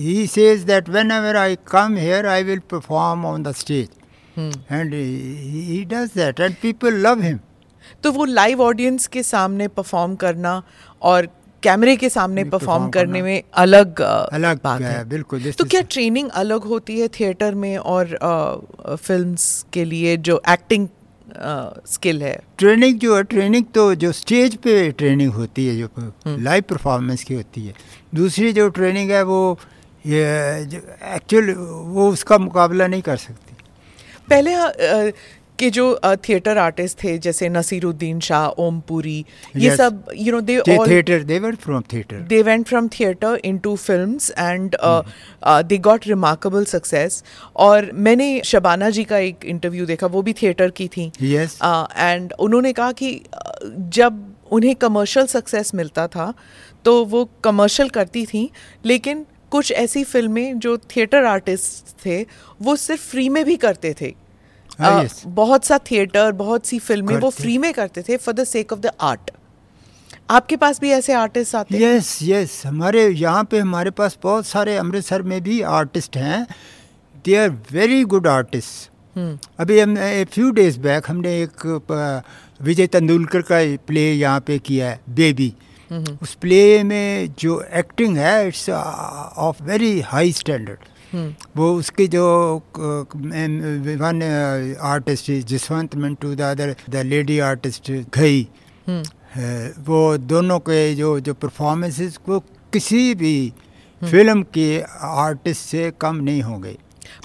he says that whenever I come here I will perform on the stage hmm. and he, he does that and people love him तो वो live audience के सामने perform करना और कैमरे के सामने परफॉर्म करने में अलग अलग बात है, है बिल्कुल, तो क्या ट्रेनिंग अलग होती है थिएटर में और फिल्म्स के लिए जो एक्टिंग स्किल है। ट्रेनिंग जो है ट्रेनिंग तो जो स्टेज पे ट्रेनिंग होती है जो हम्म। लाइव परफॉर्मेंस की होती है। दूसरी जो ट्रेनिंग है वो ये एक्चुअल वो उसका मुकाबला नहीं कर सकती। पहले के जो थिएटर आर्टिस्ट थे जैसे नसीरुद्दीन शाह ओमपुरी ये Yes. सब you know they all were from theater. They went from theater into films and uh, uh, they got remarkable success. और मैंने शबाना जी का एक इंटरव्यू देखा वो भी थिएटर की थी। Yes. एंड उन्होंने कहा कि uh, जब उन्हें कमर्शियल सक्सेस मिलता था तो वो कमर्शियल करती थी लेकिन कुछ ऐसी फ़िल्में जो थिएटर आर्टिस्ट थे वो सिर्फ़ फ्री में भी करते थे। हाँ, Uh, yes. बहुत सा थिएटर बहुत सी फ़िल्में वो फ्री में करते थे for the sake of the art आपके पास भी ऐसे आर्टिस्ट आते हैं? यस यस हमारे यहाँ पे हमारे पास बहुत सारे अमृतसर में भी आर्टिस्ट हैं. They are very good artist अभी हम ए फ्यू डेज़ बैक हमने एक विजय तेंदुलकर का प्ले यहाँ पे किया है बेबी हम्म, उस प्ले में जो एक्टिंग है it's of very high standard वो उसकी जो one artist Jaswant Mintu the other the lady artist Ghai hmm. वो दोनों के जो जो परफॉर्मेंसेस को किसी भी फ़िल्म के आर्टिस्ट से कम नहीं होंगे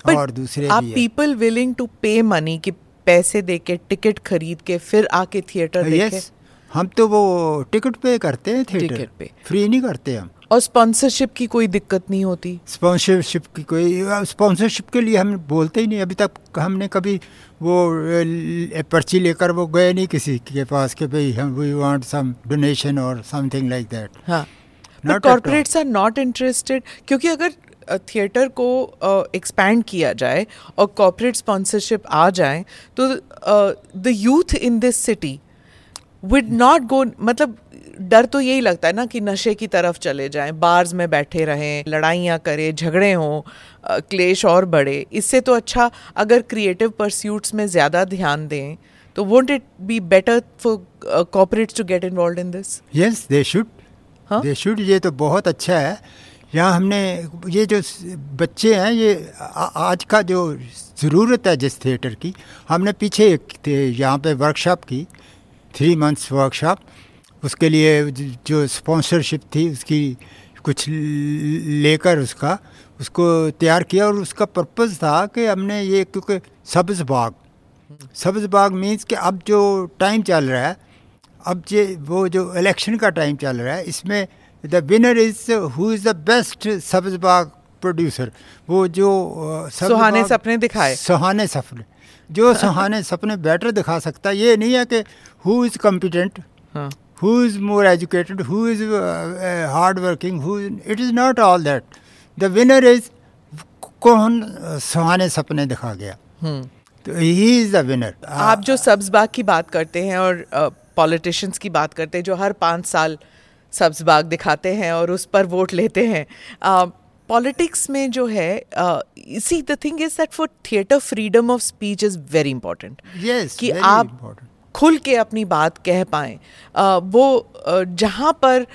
But और दूसरे आप people willing to pay money कि पैसे दे के टिकट खरीद के फिर आके थिएटर देखे? यस हम तो वो टिकट पे करते हैं थिएटर पे। फ्री नहीं करते हम। और स्पॉन्सरशिप की कोई दिक्कत नहीं होती। स्पॉन्सरशिप की कोई स्पॉन्सरशिप के लिए हम बोलते ही नहीं अभी तक हमने कभी वो पर्ची लेकर वो गए नहीं किसी के पास कि भाई हम वी वांट सम डोनेशन और समथिंग लाइक दैट हाँ। कॉर्पोरेट्स आर नॉट इंटरेस्टेड क्योंकि अगर थिएटर को एक्सपैंड uh, किया जाए और कॉर्पोरेट स्पॉन्सरशिप आ जाए तो the youth in this city would not go मतलब डर तो यही लगता है ना कि नशे की तरफ़ चले जाएँ बार्स में बैठे रहें लड़ाइयाँ करें झगड़े हों क्लेश और बढ़े। इससे तो अच्छा अगर क्रिएटिव परस्यूट्स में ज़्यादा ध्यान दें तो won't it be better for corporates to get involve in this yes they should? They should ये तो बहुत अच्छा है। यहाँ हमने ये जो बच्चे हैं ये आ- आज का जो ज़रूरत है जिस थिएटर की हमने पीछे एक यहाँ पे वर्कशॉप की। थ्री मंथ्स वर्कशॉप उसके लिए जो स्पॉन्सरशिप थी उसकी कुछ लेकर उसका उसको तैयार किया और उसका पर्पज़ था कि हमने ये क्योंकि सब्ज़ बाग। सब्ज़ बाग मीन्स कि अब जो टाइम चल रहा है अब ये वो जो इलेक्शन का टाइम चल रहा है इसमें the winner is who is the best सब्ज़ बाग प्रोड्यूसर वो जो सुहाने सपने दिखाए। सुहाने सपने। जो सुहाने सपने बेटर दिखा सकता है ये नहीं है कि हु इज़ कॉम्पिटेंट हाँ। Who is more educated, who is uh, uh, hard working, who it is not all that. The winner is कौन uh, सुहाने सपने दिखा गया। हम्म। तो ही इज़ द विनर आप जो सब्ज बाग की बात करते हैं और पॉलिटिशियंस की बात करते हैं जो हर पाँच साल सब्ज बाग दिखाते हैं और उस पर वोट लेते हैं पॉलिटिक्स में जो है see the thing is that for theatre freedom of speech is very important कि आप important. खुल के अपनी बात कह पाएँ। वो जहाँ पर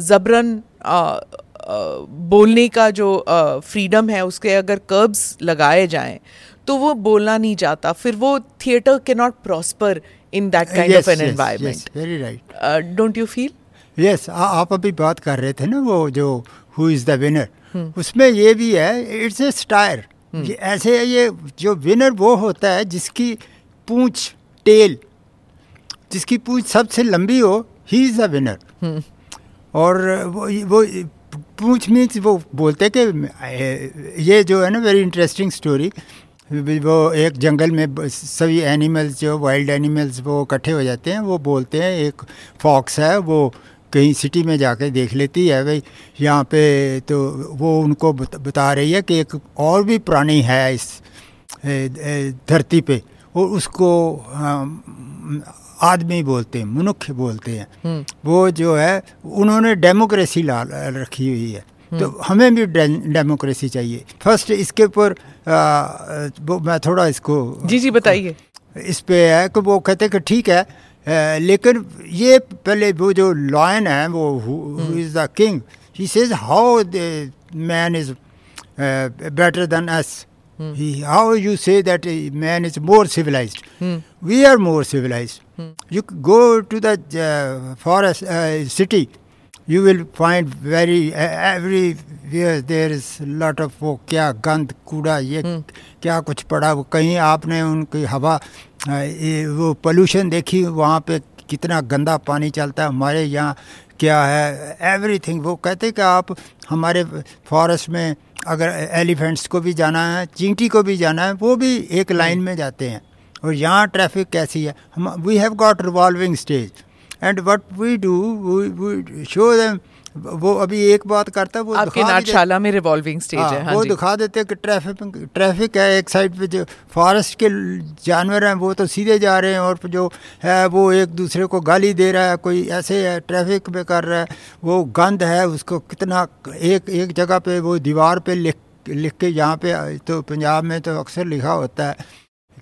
जबरन बोलने का जो फ्रीडम है उसके अगर कर्ब्स लगाए जाएँ तो वो बोलना नहीं चाहता फिर वो थिएटर के not prosper in that kind of an environment yes, very don't you feel yes आप अभी बात कर रहे थे ना वो जो हु इज़ द विनर। उसमें ये भी है इट्स ए स्टायर ऐसे ये जो विनर वो होता है जिसकी पूंछ टेल जिसकी पूंछ सबसे लंबी हो ही इज़ अ विनर। और वो वो पूंछ मीन्स वो बोलते कि ये जो है ना वेरी इंटरेस्टिंग स्टोरी वो एक जंगल में सभी एनिमल्स जो वाइल्ड एनिमल्स वो इकट्ठे हो जाते हैं, वो बोलते हैं, एक फॉक्स है, वो कहीं सिटी में जाके देख लेती है, भाई, यहाँ पे तो वो उनको बता रही है कि एक और भी प्राणी है इस धरती पे, और उसको आदमी बोलते हैं मनुष्य बोलते हैं। वो जो है उन्होंने डेमोक्रेसी ला रखी हुई है। तो हमें भी डेमोक्रेसी चाहिए। फ़र्स्ट इसके ऊपर मैं थोड़ा इसको जी जी बताइए। इस पे है कि वो कहते हैं कि ठीक है लेकिन ये पहले वो जो लॉयन है वो is the king he says how man is better than us how you say that man is more civilised we are more civilized. You c- go to the uh, forest uh, city, you will find very uh, everywhere there is lot of वो क्या गंद कूड़ा ये क्या कुछ पड़ा वो कहीं आपने उनकी हवा वो पोल्यूशन देखी वहाँ पे कितना गंदा पानी चलता है हमारे यहाँ क्या है एवरीथिंग वो कहते कि आप हमारे फॉरेस्ट में अगर एलिफेंट्स को भी जाना है चींटी को भी जाना है वो भी एक लाइन में जाते हैं। और यहाँ ट्रैफ़िक कैसी है? हम we have got revolving stage and what we do we show them वो अभी एक बात करता है वो आपके नाटशाला में रिवॉल्विंग स्टेज है हाँ, हाँ वो दिखा देते हैं कि ट्रैफ़िक ट्रैफ़िक है एक साइड पे जो फॉरेस्ट के जानवर हैं वो तो सीधे जा रहे हैं और जो है वो एक दूसरे को गाली दे रहा है कोई ऐसे है ट्रैफ़िक में कर रहा है वो गंद है उसको कितना एक एक जगह पे वो दीवार पे लिख लिख के यहाँ पे तो पंजाब में तो अक्सर लिखा होता है।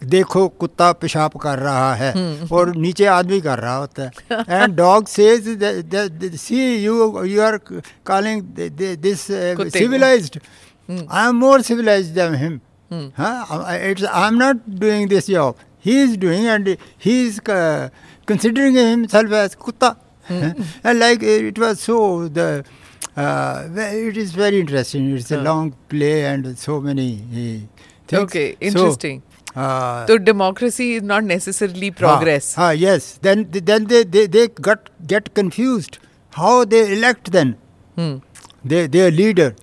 देखो कुत्ता पेशाब कर रहा है और नीचे आदमी कर रहा होता है। And dog says see you you are calling this civilised I am more civilised than him it's I am not doing this job he is doing and he is considering himself as कुत्ता। And like it was so the it is very interesting it's a long play and so many okay interesting हाँ। तो democracy is not necessarily progress हाँ yes then then they they they got get confuse how they elect then they they leader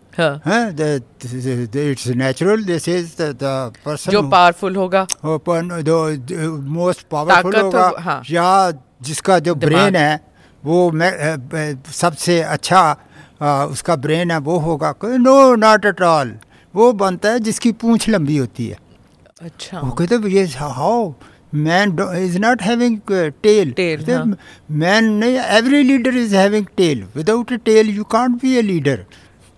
it's natural this is the person जो powerful होगा। Open जो most powerful होगा। या जिसका जो brain है वो सबसे अच्छा उसका ब्रेन है वो होगा। नो नॉट एट ऑल वो बनता है जिसकी पूंछ लंबी होती है। अच्छा। वो कहते ये how man is not having tail हाँ। मैन नहीं every leader is having tail without a tail you can't be a leader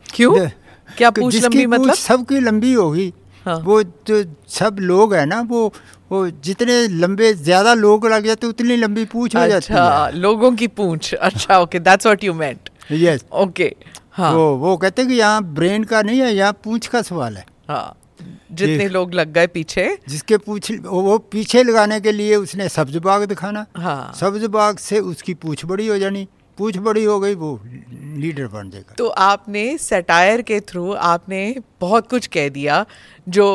क्यों? द- क्या पूछ लंबी मतलब? सबकी लंबी होगी। हाँ। वो जो सब लोग है ना वो वो जितने लंबे ज़्यादा लोग लग जाते उतनी लंबी पूंछ हो जाती अच्छा लोगों की पूछ। अच्छा okay that's what you meant yes okay हाँ। वो वो कहते हैं कि यहाँ ब्रेन का नहीं है यहाँ पूछ का सवाल है। हाँ। जितने लोग लग गए पीछे। जिसके पूछ वो पीछे लगाने के लिए उसने सब्ज बाग दिखाना। हाँ। सब्ज बाग से उसकी पूछ बड़ी हो जानी। पूछ बड़ी हो गई वो लीडर बन जाएगा। तो आपने सटायर के थ्रू आपने बहुत कुछ कह दिया जो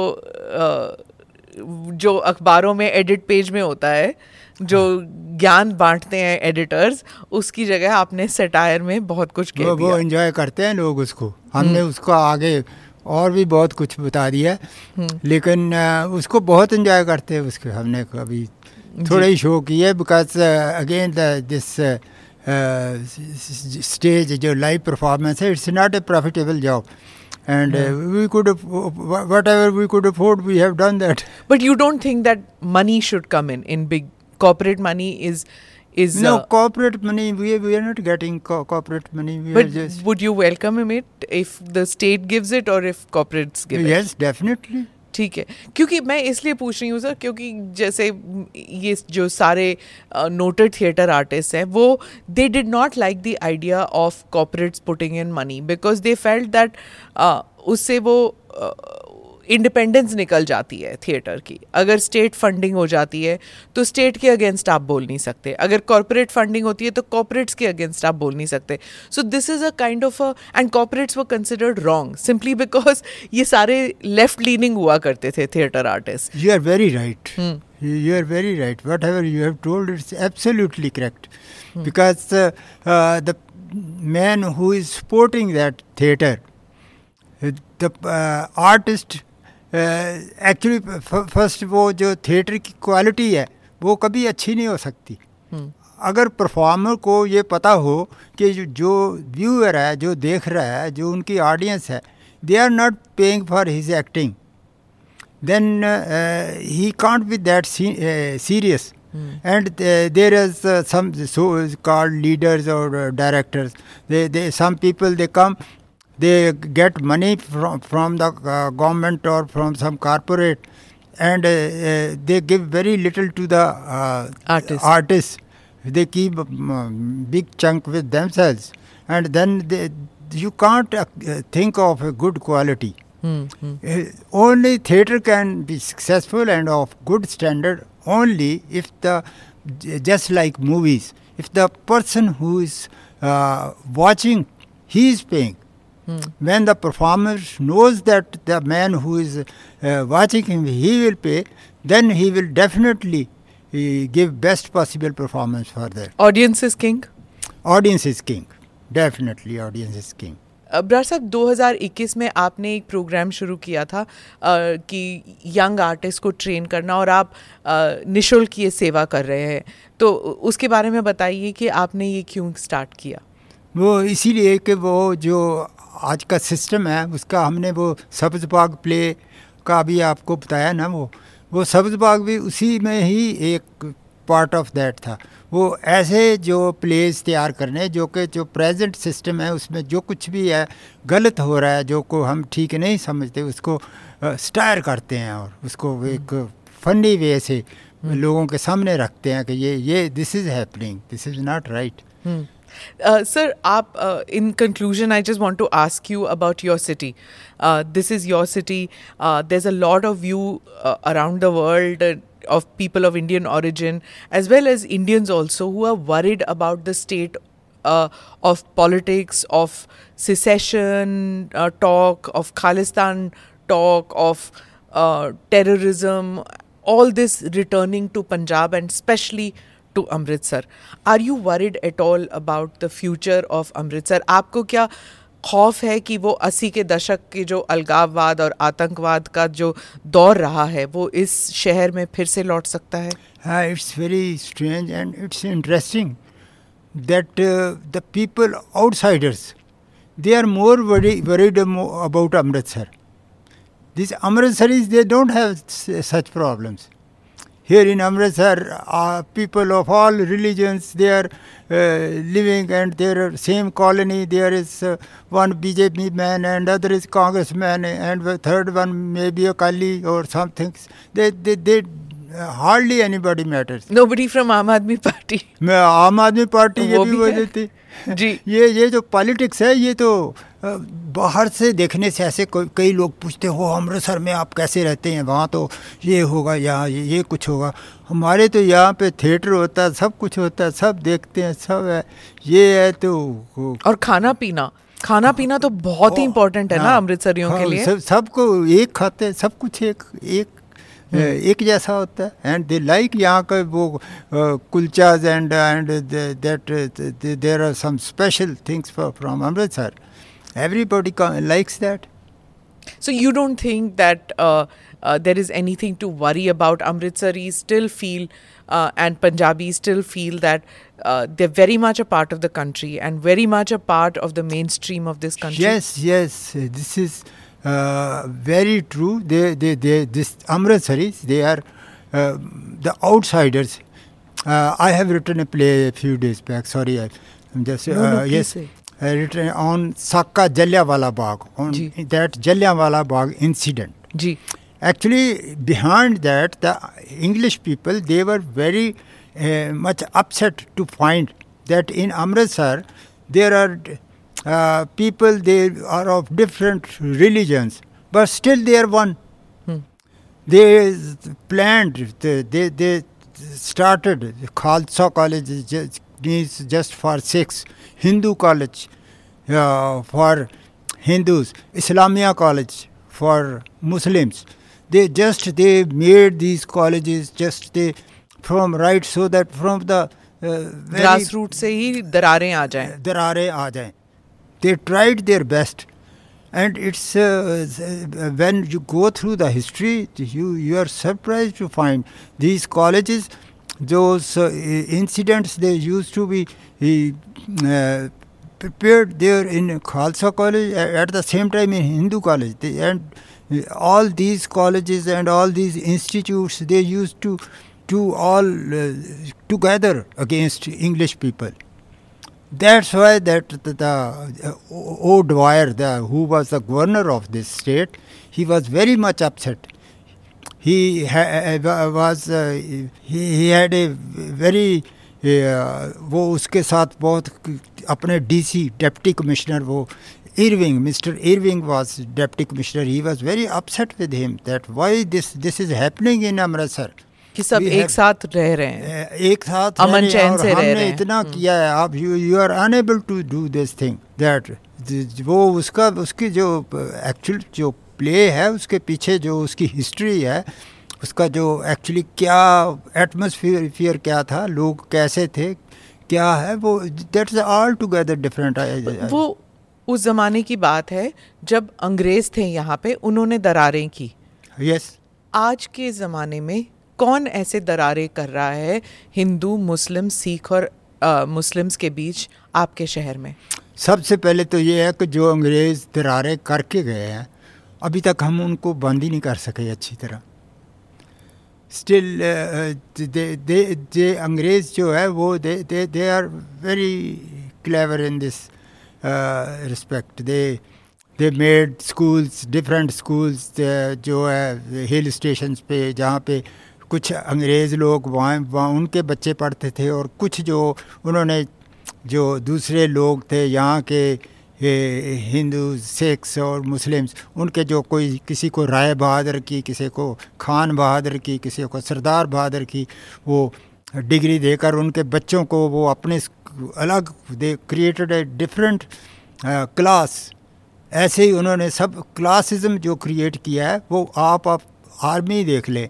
जो अखबारों में एडिट पेज में होता है जो हाँ। ज्ञान बांटते हैं एडिटर्स उसकी जगह आपने सटायर में बहुत कुछ कह वो दिया। वो एंजॉय करते हैं लोग उसको। हमने उसको आगे और भी बहुत कुछ बता दिया। लेकिन उसको बहुत एंजॉय करते हैं उसके हमने कभी थोड़े ही शो किए बिकॉज़ अगेन दिस स्टेज जो लाइव परफॉर्मेंस है it's not a profitable job and we could whatever we could afford we have done that But you don't think that money should come in? In big corporate money is is no uh, corporate money. We we are not getting co- corporate money. We but just would you welcome him it if the state gives it or if corporates give yes, it yes, definitely. ठीक है क्योंकि मैं इसलिए पूछ रही हूँ sir क्योंकि जैसे ये जो सारे नोटेड थिएटर आर्टिस्ट हैं वो they did not like the idea of corporates putting in money because they felt that उससे वो इंडिपेंडेंस निकल जाती है थिएटर की। अगर स्टेट फंडिंग हो जाती है तो स्टेट के अगेंस्ट आप बोल नहीं सकते। अगर कॉरपोरेट फंडिंग होती है तो कॉरपोरेट्स के अगेंस्ट आप बोल नहीं सकते। So this is a kind of a and corporates वो कंसिडर्ड रॉन्ग सिंपली बिकॉज़ ये सारे लेफ़्ट लीनिंग हुआ करते थे theatre artist you are very right are very right. Whatever you have told, it's absolutely correct. Because uh, uh, the man who is supporting that uh, the uh, artist, actually first वो जो theatre की quality है वो कभी अच्छी नहीं हो सकती। अगर परफॉर्मर को ये पता हो कि जो व्यूअर है जो देख रहा है जो उनकी ऑडियंस है they are not paying for his acting then he he be be serious and there is And uh, there is uh, some so-called leaders or uh, directors. They, they, some people they come, they get money from from the uh, government or from some corporate, and uh, uh, they give very little to the uh, Artist. artists. They keep um, big chunk with themselves, and then they, you can't uh, think of a good quality. Uh, only theatre can be successful and of good standard only if the just like movies if the person who is uh, watching he is paying when the performer knows that the man who is uh, watching him he will pay then he will definitely uh, give best possible performance for that audience is king audience is king definitely audience is king Brar sahab 2021 में आपने एक programme शुरू किया था अ, कि young artist को train करना और आप निशुल्क ये सेवा कर रहे हैं तो उसके बारे में बताइए कि आपने ये क्यों स्टार्ट किया वो इसीलिए कि वो जो आज का सिस्टम है उसका हमने वो सब्ज बाग प्ले का भी आपको बताया ना वो। वो सब्ज बाग भी उसी में ही एक पार्ट ऑफ़ दैट था। वो ऐसे जो प्लेस तैयार करने जो कि जो प्रेजेंट सिस्टम है उसमें जो कुछ भी है गलत हो रहा है जो को हम ठीक नहीं समझते उसको स्टायर करते हैं और उसको एक फनी वे से लोगों के सामने रखते हैं कि ये ये this is happening this is not right Uh, sir, uh, in conclusion, I just want to ask you about your city. Uh, this is your city. There's a lot of you around the world of people of Indian origin, as well as Indians also, who are worried about the state of politics, of secession talk, of Khalistan talk, of terrorism, all this returning to Punjab and especially to Amritsar are you worried at all about the future of Amritsar आपको क्या खौफ है कि वो अस्सी के दशक के जो अलगाववाद और आतंकवाद का जो दौर रहा है, वो इस शहर में फिर से लौट सकता है? हाँ it's very strange and it's interesting that the people outsiders they are more worry worried about Amritsar this Amritsar is they don't have such problems Here in Amritsar, uh, people of all religions they are uh, living and there are same colony. There is uh, one BJP man and other is congressman and the third one maybe a Kali or something. They they they uh, hardly anybody matters. Nobody from Aadmi Party मैं आम आदमी party ये भी भी बोल है। देती जी। ये ये जो पॉलिटिक्स है ये तो अ, बाहर से देखने से ऐसे कई लोग पूछते हो अमृतसर में आप कैसे रहते हैं? वहाँ तो ये होगा यहाँ ये, ये कुछ होगा। हमारे तो यहाँ पे थिएटर होता है सब कुछ होता है सब देखते हैं सब है ये है तो और खाना पीना खाना पीना तो बहुत ही इम्पोर्टेंट है ना हाँ, अमृतसरियों के हाँ, लिए? सब सबको एक खाते हैं सब कुछ एक एक हम्म। एक जैसा होता है। एंड दे लाइक यहाँ का वो kulchas and and that there are some special things from Amritsar Everybody likes that. So you don't think that uh, uh, there is anything to worry about? Amritsaris still feel uh, and Punjabis still feel that uh, they're very much a part of the country and very much a part of the mainstream of this country. Yes, yes, this is uh, very true. They, they, they, this Amritsaris, they are uh, the outsiders. I have written a play a few days back. Sorry, I just no, no, yes, say. I written on Sakka Jallianwala Bagh on Ji. that Jallianwala Bagh incident. Actually, behind that, the English people they were very uh, much upset to find that in Amritsar there are uh, people they are of different religions, but still they are one. They planned, they, they, started Khalsa College is just, means just for six, Hindu college uh, for Hindus, Islamia college for Muslims. They just they made these colleges just they from right so that from the uh, very grass root से ही दरारें आ जाएं दरारें आ जाएं they tried their best and it's uh, uh, when you go through the history you you are surprised to find these colleges those uh, incidents they used to be uh, prepared there in Khalsa college at the same time in Hindu college they, and uh, all these colleges and all these institutes they used to do all uh, together against English people that's why that the, the uh, O. The, who was the governor of this state, he was very much upset. He ha- uh, was uh, he, he had a very uh, वो उसके साथ बहुत अपने DC deputy commissioner वो Irving, Mr. Irving was deputy commissioner. He was very upset with him that why this this is happening in Amritsar. कि सब We एक have- साथ रह रहे हैं एक साथ अमन चैन से रह रहे हैं। इतना किया है आप you you are enable to do this thing that वो उसका उसकी जो एक्चुअल जो प्ले है उसके पीछे जो उसकी हिस्ट्री है उसका जो एक्चुअली क्या एटमोसफियर क्या था लोग कैसे थे क्या है वो दैट्स ऑल टुगेदर डिफरेंट वो उस जमाने की बात है जब अंग्रेज़ थे यहाँ पे उन्होंने दरारें की। Yes yes. आज के ज़माने में कौन ऐसे दरारें कर रहा है हिंदू मुस्लिम सिख और मुस्लिम्स के बीच आपके शहर में? सबसे पहले तो ये है कि जो अंग्रेज़ दरारें करके गए हैं अभी तक हम उनको बंद ही नहीं कर सके अच्छी तरह। स्टिल दे अंग्रेज़ जो है वो they they are very clever in this respect they they made schools different schools जो है हिल स्टेशंस पे, जहाँ पे कुछ अंग्रेज़ लोग वहाँ वहाँ उनके बच्चे पढ़ते थे और कुछ जो उन्होंने, जो दूसरे लोग थे यहाँ के हिंदू सिख्स और मुस्लिम्स उनके जो कोई किसी को राय बहादुर की, किसी को खान बहादुर की, किसी को सरदार बहादुर की, वो डिग्री देकर उनके बच्चों को वो अपने अलग, they created a different class ऐसे ही उन्होंने सब क्लासिज्म जो क्रिएट किया है, वो आप आप आर्मी देख लें।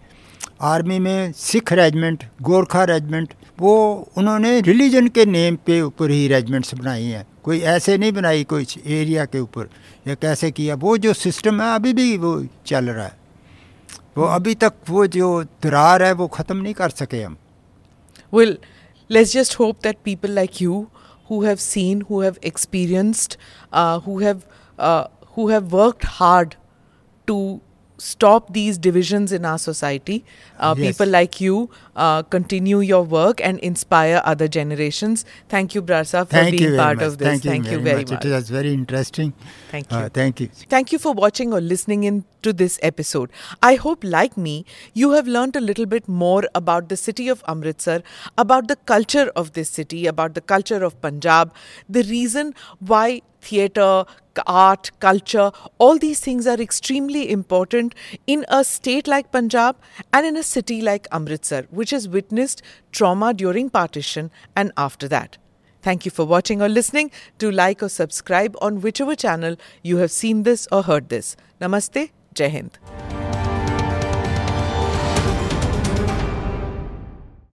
आर्मी में सिख रेजिमेंट गोरखा रेजिमेंट वो उन्होंने रिलीजन के नेम पे ऊपर ही रेजिमेंट्स बनाई हैं। कोई ऐसे नहीं बनाई, कोई एरिया के ऊपर। या कैसे किया? वो जो सिस्टम है, अभी भी वो चल रहा है। वो अभी तक वो जो दरार है, वो ख़त्म नहीं कर सके हम। Will let's just hope that people like you who have seen who have experienced who have who have worked hard to stop these divisions in our society, uh, Yes. people like you uh, continue your work and inspire other generations. Thank you, Brasa, for Thank you being very part much. of this. Thank you very, much. It was very interesting. Thank Uh, you. thank you. Thank you for watching or listening in to this episode. I hope, like me, you have learned a little bit more about the city of Amritsar, about the culture of this city, about the culture of Punjab, the reason why theatre, art, culture, all these things are extremely important in a state like Punjab and in a city like Amritsar, which has witnessed trauma during partition and after that. Thank you for watching or listening. Do like or subscribe on whichever channel you have seen this or heard this. Namaste. जय हिंद।